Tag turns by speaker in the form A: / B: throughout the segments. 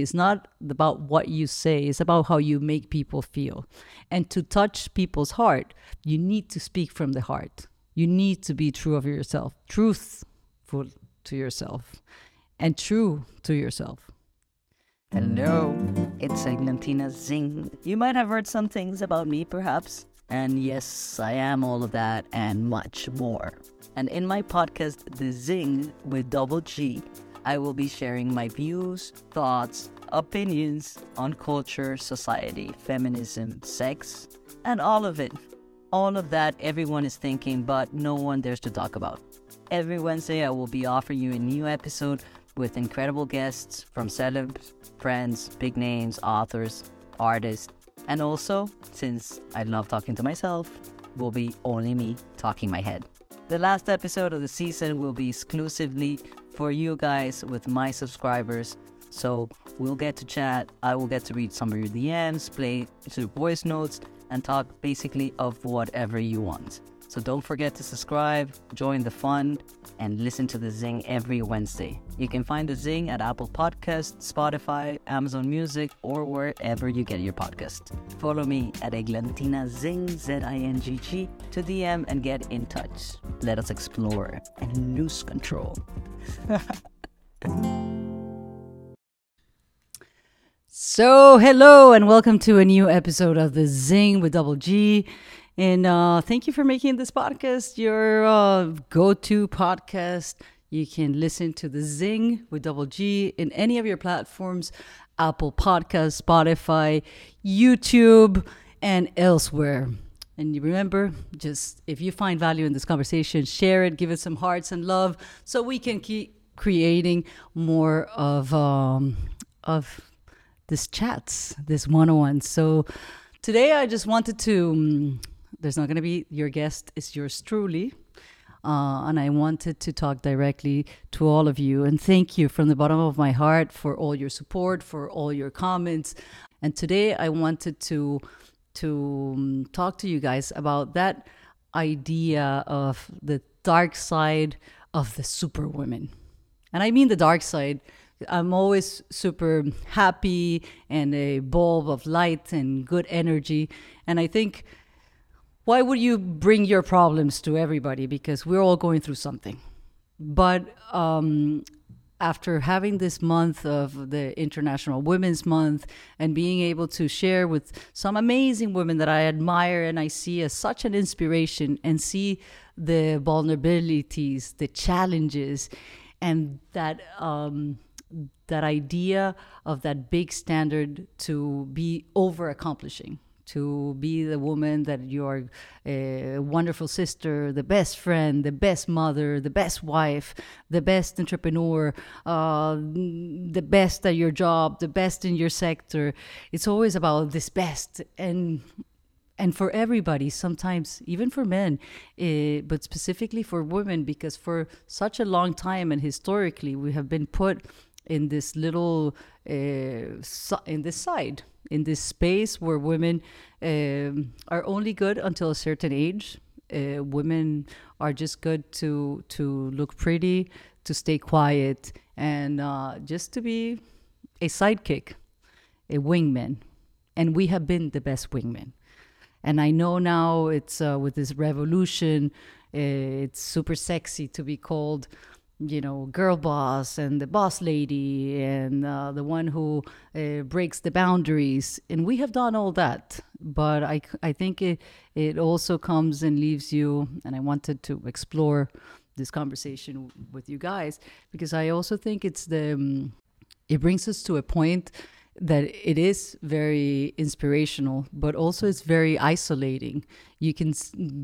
A: is not about what you say, it's about how you make people feel. And to touch people's heart, you need to speak from the heart. You need to be true of yourself, truthful to yourself, and true to yourself.
B: Hello, it's Eglantina Zingg. You might have heard some things about me, perhaps. And yes, I am all of that and much more. And in my podcast, The Zingg with double G, I will be sharing my views, thoughts, opinions on culture, society, feminism, sex, and all of it. All of that everyone is thinking, but no one dares to talk about. Every Wednesday, I will be offering you a new episode with incredible guests from celebs, friends, big names, authors, artists, and also, since I love talking to myself, will be only me talking my head. The last episode of the season will be exclusively for you guys with my subscribers. So we'll get to chat. I will get to read some of your DMs, play your voice notes, and talk basically of whatever you want. So don't forget to subscribe, join the fun, and listen to The Zingg every Wednesday. You can find The Zingg at Apple Podcasts, Spotify, Amazon Music, or wherever you get your podcast. Follow me at Eglantina Zingg, Z-I-N-G-G, to DM and get in touch. Let us explore and lose control.
A: So, hello and welcome to a new episode of the Zingg with Double G. And uh, thank you for making this podcast your uh, go to podcast. You can listen to the Zingg with Double G in any of your platforms Apple Podcasts, Spotify, YouTube, and elsewhere. And you remember, just if you find value in this conversation, share it, give it some hearts and love, so we can keep creating more of um, of this chats, this one on one. So today, I just wanted to. Um, there's not going to be your guest is yours truly. Uh, and I wanted to talk directly to all of you and thank you from the bottom of my heart for all your support, for all your comments. And today I wanted to to um, talk to you guys about that idea of the dark side of the superwoman. And I mean the dark side. I'm always super happy and a bulb of light and good energy. And I think why would you bring your problems to everybody? Because we're all going through something. But um, after having this month of the International Women's Month and being able to share with some amazing women that I admire and I see as such an inspiration and see the vulnerabilities, the challenges, and that um, that idea of that big standard to be over accomplishing to be the woman that you are a wonderful sister, the best friend, the best mother, the best wife, the best entrepreneur, uh, the best at your job, the best in your sector. It's always about this best and and for everybody sometimes even for men uh, but specifically for women because for such a long time and historically we have been put in this little uh, in this side in this space where women um, are only good until a certain age. Uh, women are just good to to look pretty, to stay quiet, and uh, just to be a sidekick, a wingman. And we have been the best wingmen. And I know now it's uh, with this revolution, uh, it's super sexy to be called you know, girl boss and the boss lady and uh, the one who uh, breaks the boundaries. And we have done all that. But I, I think it, it also comes and leaves you. And I wanted to explore this conversation with you guys because I also think it's the, um, it brings us to a point that it is very inspirational, but also it's very isolating. You can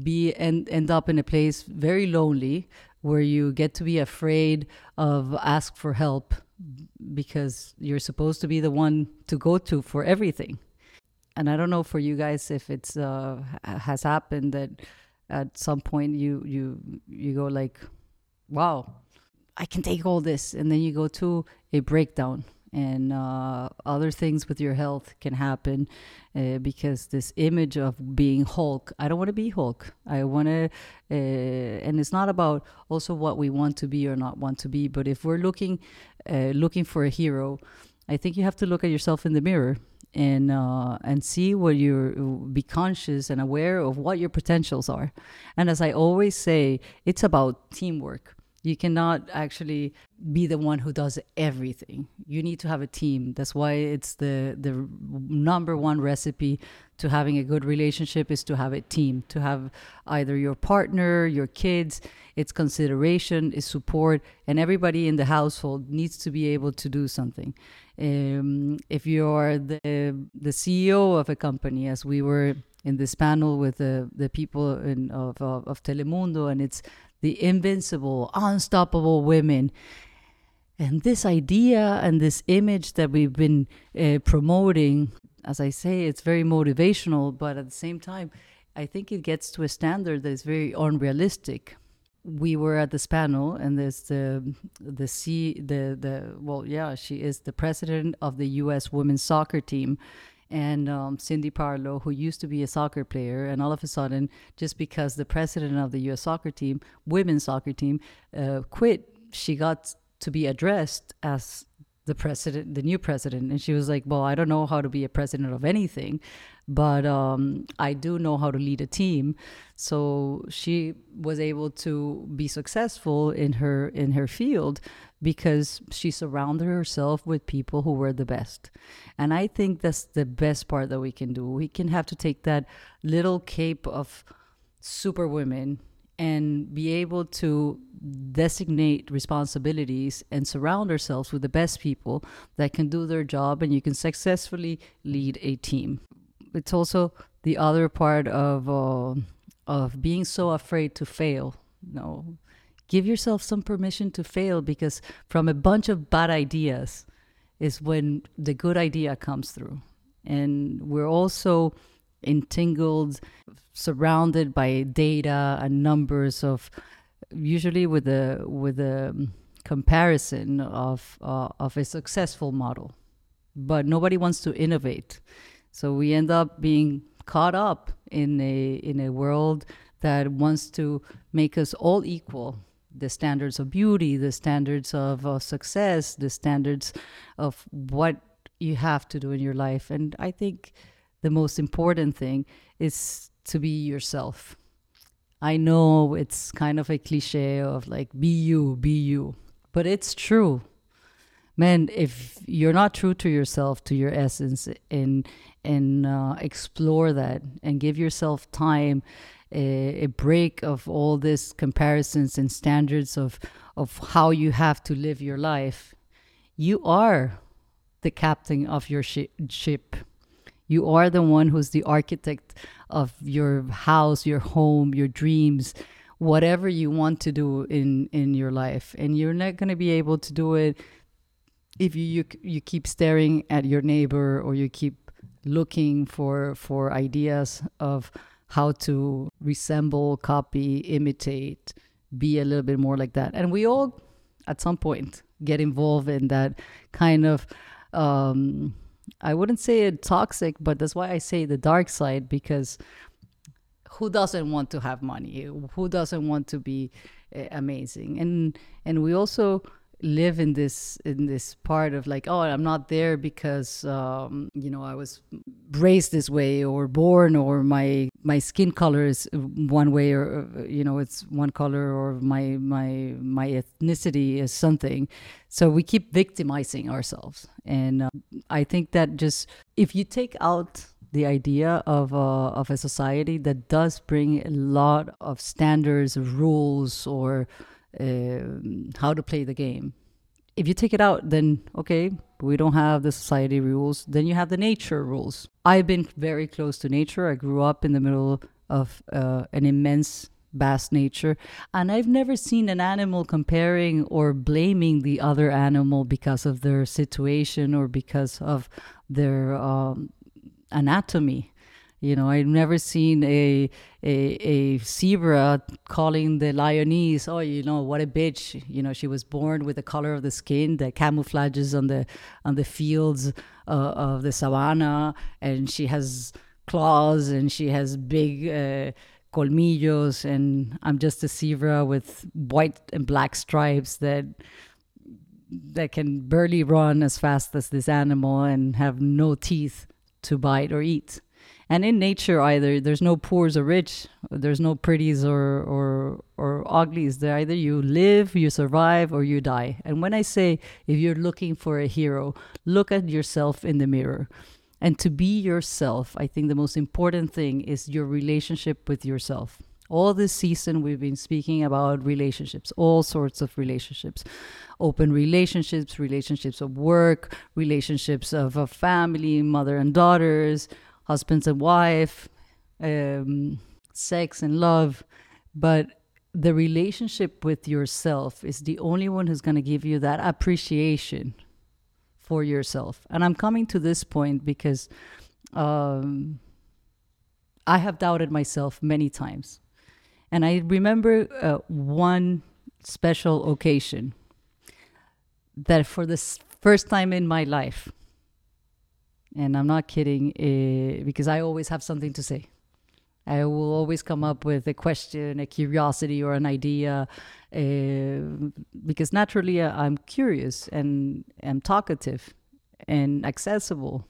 A: be and end up in a place very lonely where you get to be afraid of ask for help because you're supposed to be the one to go to for everything. And I don't know for you guys if it's uh, has happened that at some point you you you go like, wow, I can take all this, and then you go to a breakdown and uh, other things with your health can happen uh, because this image of being Hulk, I don't want to be Hulk. I want to, uh, and it's not about also what we want to be or not want to be, but if we're looking, uh, looking for a hero, I think you have to look at yourself in the mirror and uh, and see what you be conscious and aware of what your potentials are. And as I always say, it's about teamwork. You cannot actually be the one who does everything. You need to have a team. That's why it's the the number one recipe to having a good relationship is to have a team, to have either your partner, your kids, it's consideration, it's support, and everybody in the household needs to be able to do something. Um, if you're the the CEO of a company, as we were in this panel with the the people in, of, of of Telemundo, and it's the invincible, unstoppable women. And this idea and this image that we've been uh, promoting, as I say, it's very motivational, but at the same time, I think it gets to a standard that is very unrealistic. We were at this panel, and there's the the C the the well, yeah, she is the president of the U.S. women's soccer team, and um, Cindy Parlow, who used to be a soccer player, and all of a sudden, just because the president of the U.S. soccer team, women's soccer team, uh, quit, she got to be addressed as the president, the new president, and she was like, "Well, I don't know how to be a president of anything, but um, I do know how to lead a team." So she was able to be successful in her in her field because she surrounded herself with people who were the best. And I think that's the best part that we can do. We can have to take that little cape of superwomen and be able to designate responsibilities and surround ourselves with the best people that can do their job and you can successfully lead a team. It's also the other part of uh, of being so afraid to fail. No, give yourself some permission to fail because from a bunch of bad ideas is when the good idea comes through. And we're also entangled, surrounded by data and numbers of usually with a with a comparison of uh, of a successful model. But nobody wants to innovate. So we end up being caught up in a in a world that wants to make us all equal the standards of beauty, the standards of uh, success, the standards of what you have to do in your life. And I think the most important thing is to be yourself. I know it's kind of a cliche of like, be you, be you, but it's true. Man, if you're not true to yourself, to your essence, and and uh, explore that, and give yourself time a, a break of all these comparisons and standards of of how you have to live your life you are the captain of your shi- ship you are the one who's the architect of your house your home your dreams whatever you want to do in in your life and you're not going to be able to do it if you, you you keep staring at your neighbor or you keep looking for for ideas of how to resemble, copy, imitate, be a little bit more like that. And we all, at some point, get involved in that kind of. Um, I wouldn't say it toxic, but that's why I say the dark side because who doesn't want to have money? Who doesn't want to be uh, amazing? And and we also live in this in this part of like oh i'm not there because um, you know i was raised this way or born or my my skin color is one way or you know it's one color or my my my ethnicity is something. So we keep victimizing ourselves. And uh, i think that just if you take out the idea of uh, of a society that does bring a lot of standards of rules or uh, how to play the game. If you take it out, then okay, we don't have the society rules. Then you have the nature rules. I've been very close to nature. I grew up in the middle of uh, an immense, vast nature, and I've never seen an animal comparing or blaming the other animal because of their situation or because of their um, anatomy you know, I've never seen a, a a zebra calling the lioness, "Oh, you know, what a bitch!" You know, she was born with the color of the skin that camouflages on the on the fields uh, of the savannah, and she has claws and she has big uh, colmillos, and I'm just a zebra with white and black stripes that that can barely run as fast as this animal and have no teeth to bite or eat. And in nature, either there's no poors or rich, there's no pretties or or or uglies. There either you live, you survive, or you die. And when I say if you're looking for a hero, look at yourself in the mirror. And to be yourself, I think the most important thing is your relationship with yourself all this season we've been speaking about relationships all sorts of relationships open relationships relationships of work relationships of a family mother and daughters husbands and wife um, sex and love but the relationship with yourself is the only one who's going to give you that appreciation for yourself. And i'm coming to this point because um, i have doubted myself many times. And I remember uh, one special occasion that for the first time in my life, and I'm not kidding, uh, because I always have something to say. I will always come up with a question, a curiosity, or an idea, uh, because naturally uh, I'm curious and am talkative and accessible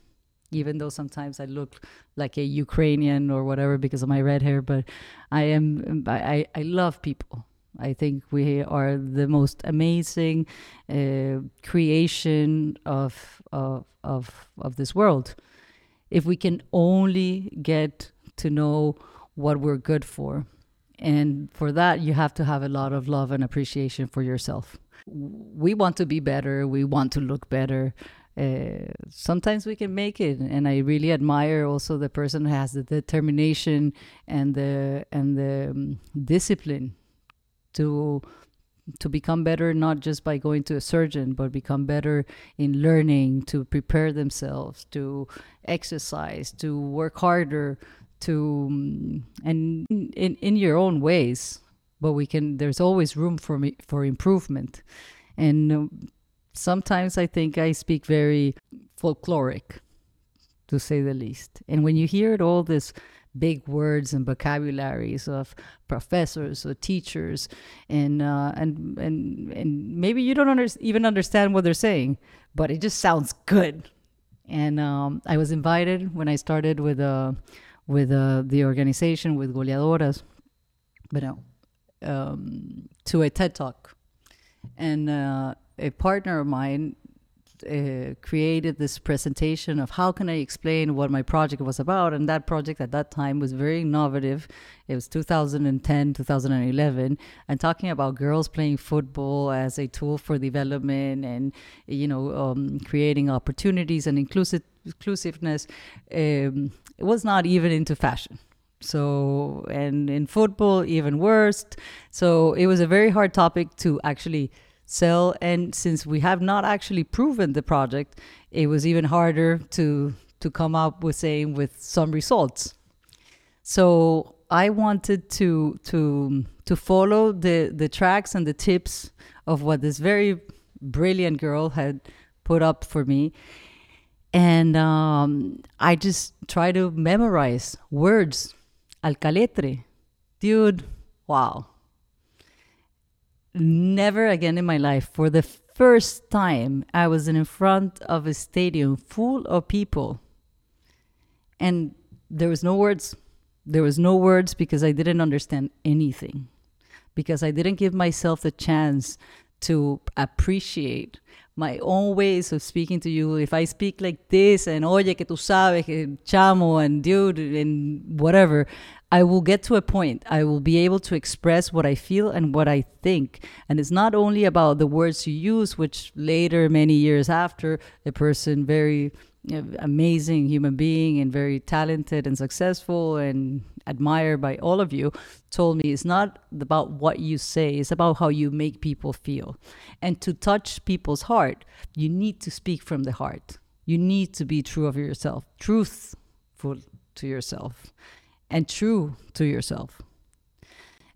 A: even though sometimes I look like a Ukrainian or whatever because of my red hair. But I am I I love people. I think we are the most amazing uh, creation of, of of of this world. If we can only get to know what we're good for, and for that you have to have a lot of love and appreciation for yourself. We want to be better. We want to look better uh, sometimes we can make it and i really admire also the person who has the determination and the and the um, discipline to to become better not just by going to a surgeon but become better in learning to prepare themselves to exercise to work harder to um, and in in your own ways but we can there's always room for me for improvement and um, sometimes I think I speak very folkloric, to say the least. And when you hear it all these big words and vocabularies of professors or teachers, and uh, and and and maybe you don't under- even understand what they're saying, but it just sounds good. And um, I was invited when I started with uh, with uh, the organization with Goleadoras, but no, um, to a TED talk, and uh, a partner of mine uh, created this presentation of how can I explain what my project was about. And that project at that time was very innovative. It was 2010, 2011, and talking about girls playing football as a tool for development and, you know, um, creating opportunities and inclusive, inclusiveness. Um, it was not even into fashion. So, and in football, even worse. So it was a very hard topic to actually sell. And since we have not actually proven the project, it was even harder to to come up with saying with some results. So I wanted to to to follow the the tracks and the tips of what this very brilliant girl had put up for me. And um, I just try to memorize words. Alcaletre. Dude, wow never again in my life, for the first time, I was in front of a stadium full of people. And there was no words. There was no words because I didn't understand anything. Because I didn't give myself the chance to appreciate my own ways of speaking to you. If I speak like this and oye que tú sabes que chamo and dude and whatever, I will get to a point. I will be able to express what I feel and what I think. And it's not only about the words you use, which later, many years after, a person very amazing human being and very talented and successful and admired by all of you told me it's not about what you say, it's about how you make people feel. And to touch people's heart, you need to speak from the heart. You need to be true of yourself, truthful to yourself and true to yourself.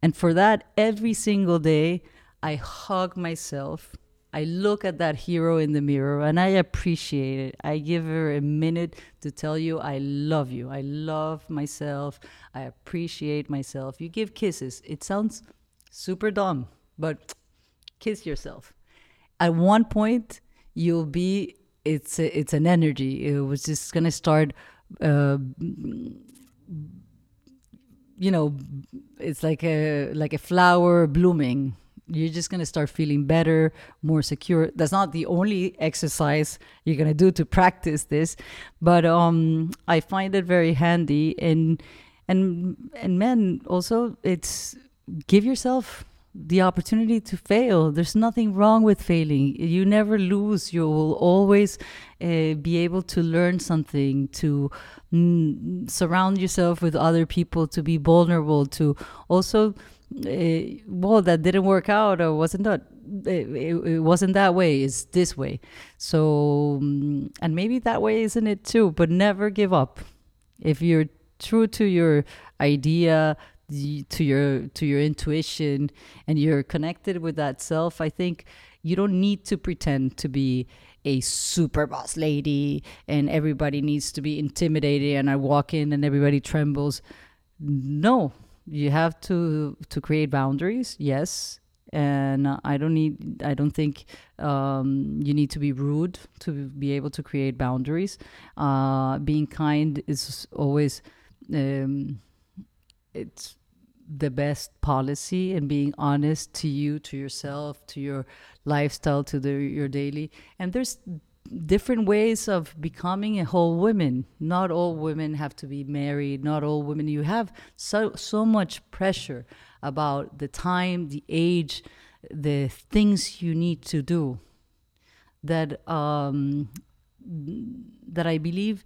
A: And for that, every single day, I hug myself. I look at that hero in the mirror and I appreciate it. I give her a minute to tell you I love you. I love myself. I appreciate myself. You give kisses. It sounds super dumb, but kiss yourself. at one point you'll be it's a, it's an energy it was just gonna start uh, you know it's like a like a flower blooming. You're just to start feeling better more secure. That's not the only exercise you're to do to practice this but um i find it very handy. And and and men also it's give yourself the opportunity to fail. There's nothing wrong with failing. You never lose. You will always uh, be able to learn something, to mm, surround yourself with other people, to be vulnerable, to also, uh, well, that didn't work out or wasn't that. It, it, it, wasn't that way. It's this way. So, um, and maybe that way isn't it too. But never give up. If you're true to your idea, to your to your intuition and you're connected with that self i think you don't need to pretend to be a super boss lady and everybody needs to be intimidated and i walk in and everybody trembles. No you have to to create boundaries yes. And i don't need i don't think um, you need to be rude to be able to create boundaries. Uh, being kind is always um, it's the best policy and being honest to you to yourself to your lifestyle to the, your daily. And there's different ways of becoming a whole woman. Not all women have to be married. Not all women you have so so much pressure about the time the age the things you need to do that um that i believe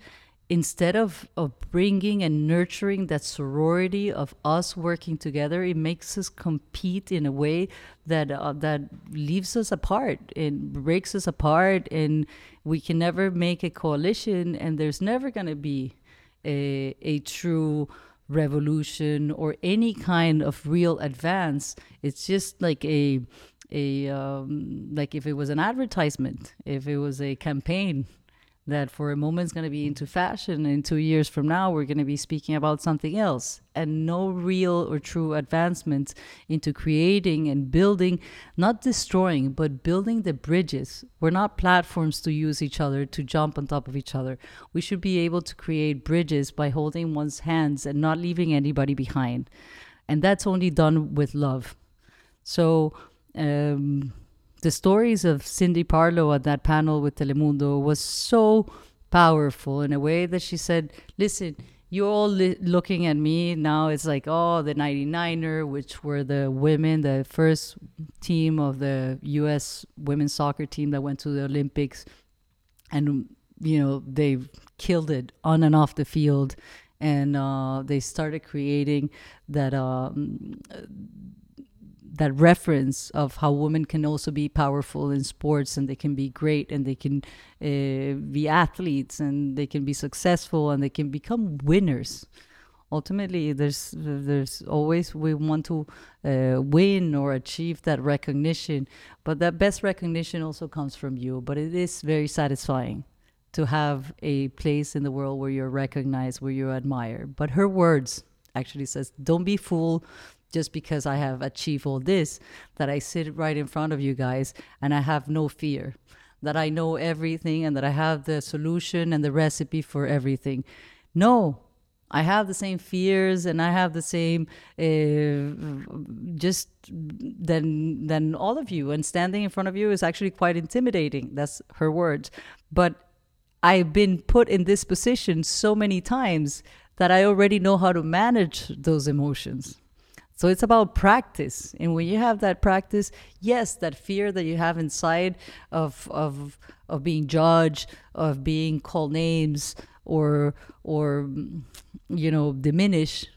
A: instead of, of bringing and nurturing that sorority of us working together, it makes us compete in a way that uh, that leaves us apart and breaks us apart, and we can never make a coalition, and there's never going to be a, a true revolution or any kind of real advance. It's just like a a um, like if it was an advertisement, if it was a campaign that for a moment is going to be into fashion and two years from now we're going to be speaking about something else. And no real or true advancement into creating and building not destroying but building the bridges. We're not platforms to use each other to jump on top of each other. We should be able to create bridges by holding one's hands and not leaving anybody behind. And that's only done with love. So um, the stories of Cindy Parlow at that panel with Telemundo was so powerful in a way that she said, listen, you're all li- looking at me now. It's like, oh, the 99er, which were the women, the first team of the U.S. women's soccer team that went to the Olympics. And, you know, they killed it on and off the field. And uh, they started creating that um, that reference of how women can also be powerful in sports and they can be great and they can uh, be athletes and they can be successful and they can become winners. Ultimately there's there's always we want to uh, win or achieve that recognition but that best recognition also comes from you. But it is very satisfying to have a place in the world where you're recognized where you're admired but her words actually says don't be fooled just because I have achieved all this, that I sit right in front of you guys and I have no fear, that I know everything and that I have the solution and the recipe for everything. No, I have the same fears and I have the same uh, just than than all of you. And standing in front of you is actually quite intimidating. That's her words. But I've been put in this position so many times that I already know how to manage those emotions. So it's about practice. And when you have that practice, yes, that fear that you have inside of of of being judged, of being called names or or you know, diminished,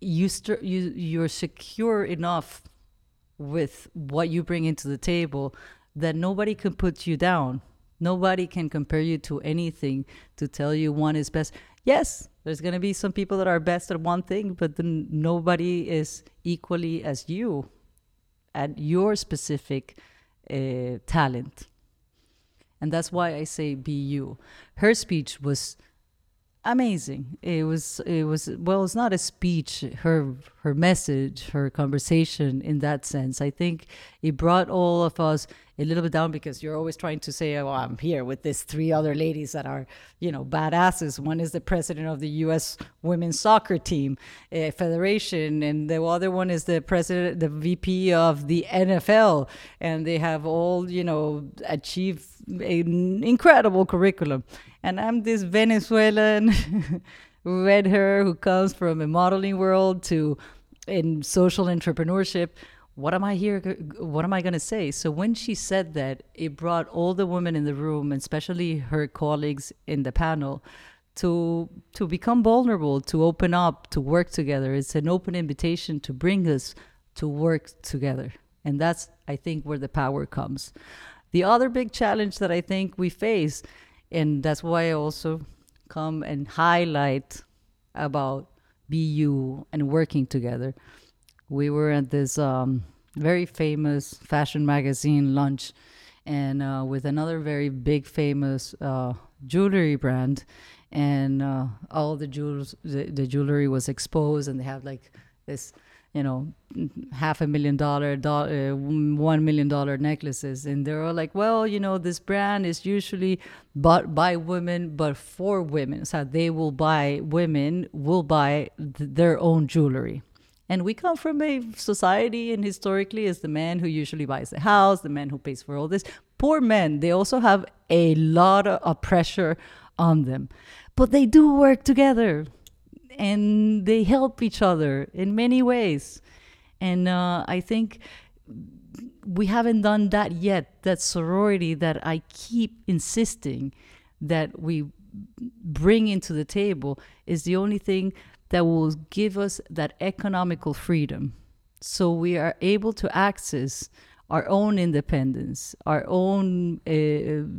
A: you st- you you're secure enough with what you bring into the table that nobody can put you down. Nobody can compare you to anything to tell you one is best. Yes, there's going to be some people that are best at one thing, but then nobody is equally as you at your specific uh, talent. And that's why I say be you. Her speech was amazing. It was it was well, it's not a speech, her her message, her conversation in that sense. I think it brought all of us a little bit down because you're always trying to say, "Oh, I'm here with these three other ladies that are, you know, badasses." One is the president of the U.S. women's soccer team uh, federation, and the other one is the president, the VP of the NFL, and they have all, you know, achieved an incredible curriculum. And I'm this Venezuelan red hair who comes from a modeling world to in social entrepreneurship what am i here what am i going to say? So when she said that it brought all the women in the room and especially her colleagues in the panel to to become vulnerable to open up to work together. It's an open invitation to bring us to work together. And that's i think where the power comes. The other big challenge that i think we face and that's why i also come and highlight about BU and working together. We were at this um, very famous fashion magazine lunch, and uh, with another very big famous uh, jewelry brand, and uh, all the jewels, the, the jewelry was exposed, and they have like this you know, half a million dollar, dollar uh, one million dollar necklaces, and they're all like, well, you know, this brand is usually bought by women, but for women, so they will buy women will buy th- their own jewelry. And we come from a society, and historically, is the man who usually buys the house, the man who pays for all this. Poor men, they also have a lot of pressure on them, but they do work together and they help each other in many ways. And uh, I think we haven't done that yet. That sorority that I keep insisting that we bring into the table is the only thing that will give us that economical freedom. So we are able to access our own independence, our own, uh,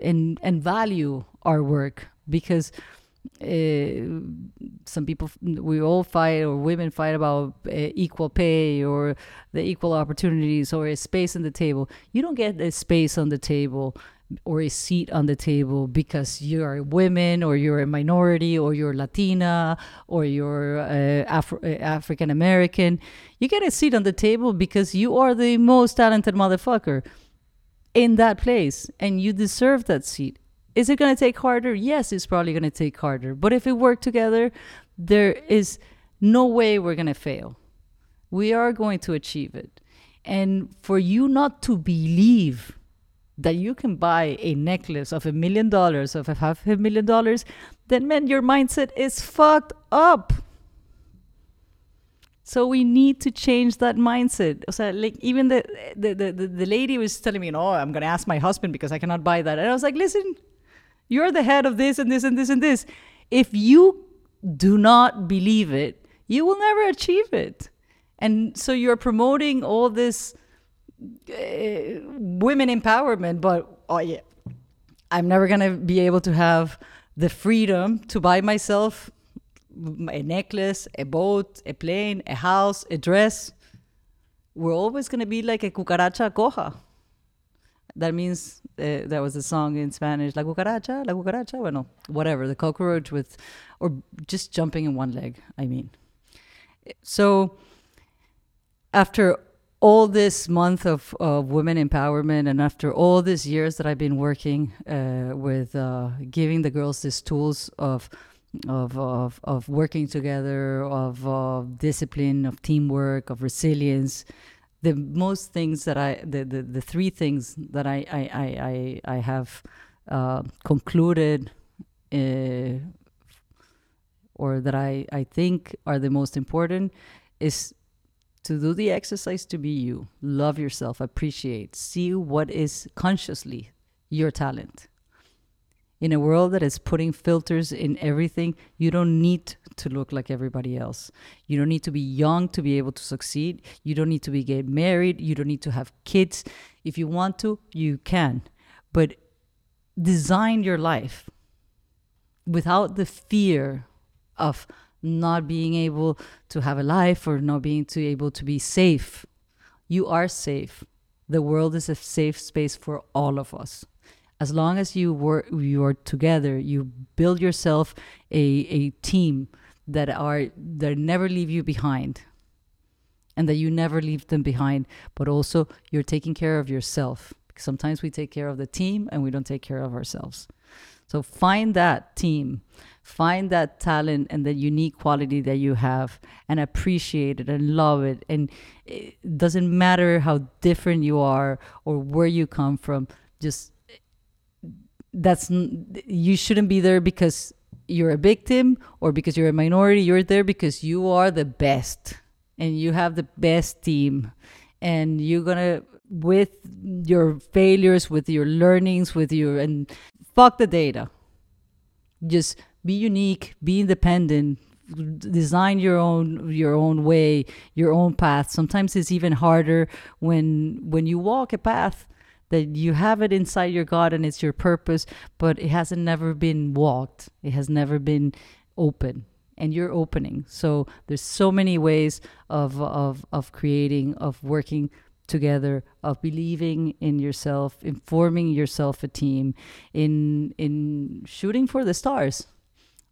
A: and, and value our work because uh, some people we all fight or women fight about uh, equal pay or the equal opportunities or a space on the table you don't get a space on the table or a seat on the table because you're a woman or you're a minority or you're latina or you're uh, Afro- uh, african american you get a seat on the table because you are the most talented motherfucker in that place and you deserve that seat is it going to take harder? Yes, it's probably going to take harder. But if we work together, there is no way we're going to fail. We are going to achieve it. And for you not to believe that you can buy a necklace of a million dollars, of a half a million dollars, then man, your mindset is fucked up. So we need to change that mindset. So like even the the, the, the lady was telling me, "Oh, I'm gonna ask my husband because I cannot buy that." And I was like, "Listen, you're the head of this and this and this and this. If you do not believe it, you will never achieve it. And so you're promoting all this women empowerment, but oh yeah, I'm never to be able to have the freedom to buy myself a necklace, a boat, a plane, a house, a dress. We're always to be like a cucaracha coja. That means uh, there was a song in Spanish, La cucaracha, la cucaracha, bueno, whatever, the cockroach with, or just jumping in one leg, I mean. So after all this month of, of women empowerment and after all these years that I've been working uh, with uh, giving the girls these tools of, of, of, of working together, of, of discipline, of teamwork, of resilience, the most things that I the the, the three things that I I I I, have uh, concluded uh, or that I I think are the most important is to do the exercise to be you love yourself appreciate see what is consciously your talent in a world that is putting filters in everything, you don't need to look like everybody else. You don't need to be young to be able to succeed. You don't need to be get married. You don't need to have kids. If you want to, you can. But design your life without the fear of not being able to have a life or not being to able to be safe. You are safe. The world is a safe space for all of us as long as you work you are together you build yourself a, a team that are that never leave you behind and that you never leave them behind, but also you're taking care of yourself. Sometimes we take care of the team and we don't take care of ourselves. So find that team, find that talent and the unique quality that you have and appreciate it and love it. And it doesn't matter how different you are or where you come from, just that's you shouldn't be there because you're a victim or because you're a minority. You're there because you are the best and you have the best team and you're gonna with your failures with your learnings with your and fuck the data just be unique be independent design your own your own way your own path. Sometimes it's even harder when when you walk a path that you have it inside your god and it's your purpose but it hasn't never been walked. It has never been open and you're opening. So there's so many ways of of of creating of working together of believing in yourself informing yourself a team in in shooting for the stars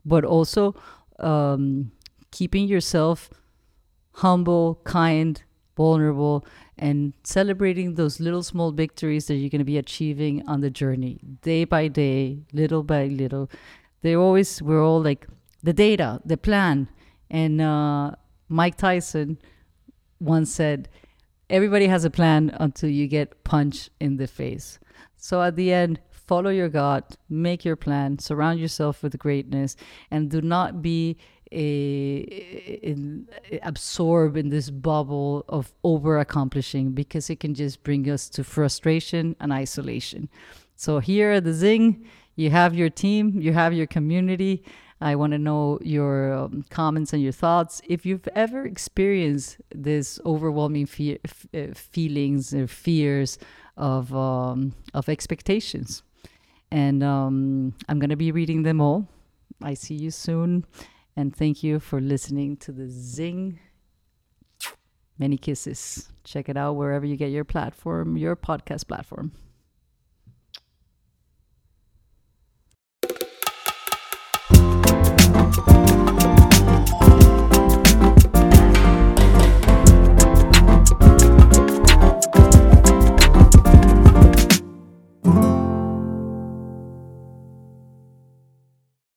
A: but also um, keeping yourself humble kind vulnerable and celebrating those little small victories that you're going to be achieving on the journey day by day little by little they always we're all like the data the plan and uh, mike tyson once said everybody has a plan until you get punched in the face. So at the end, follow your gut, make your plan, surround yourself with greatness, and do not be a, in, absorb in this bubble of over accomplishing because it can just bring us to frustration and isolation. So here at the Zingg, you have your team, you have your community, I want to know your um, comments and your thoughts. If you've ever experienced this overwhelming f- uh, feelings or fears of um, of expectations, and um, I'm gonna be reading them all. I see you soon, and thank you for listening to the Zingg. Many kisses. Check it out wherever you get your platform, your podcast platform.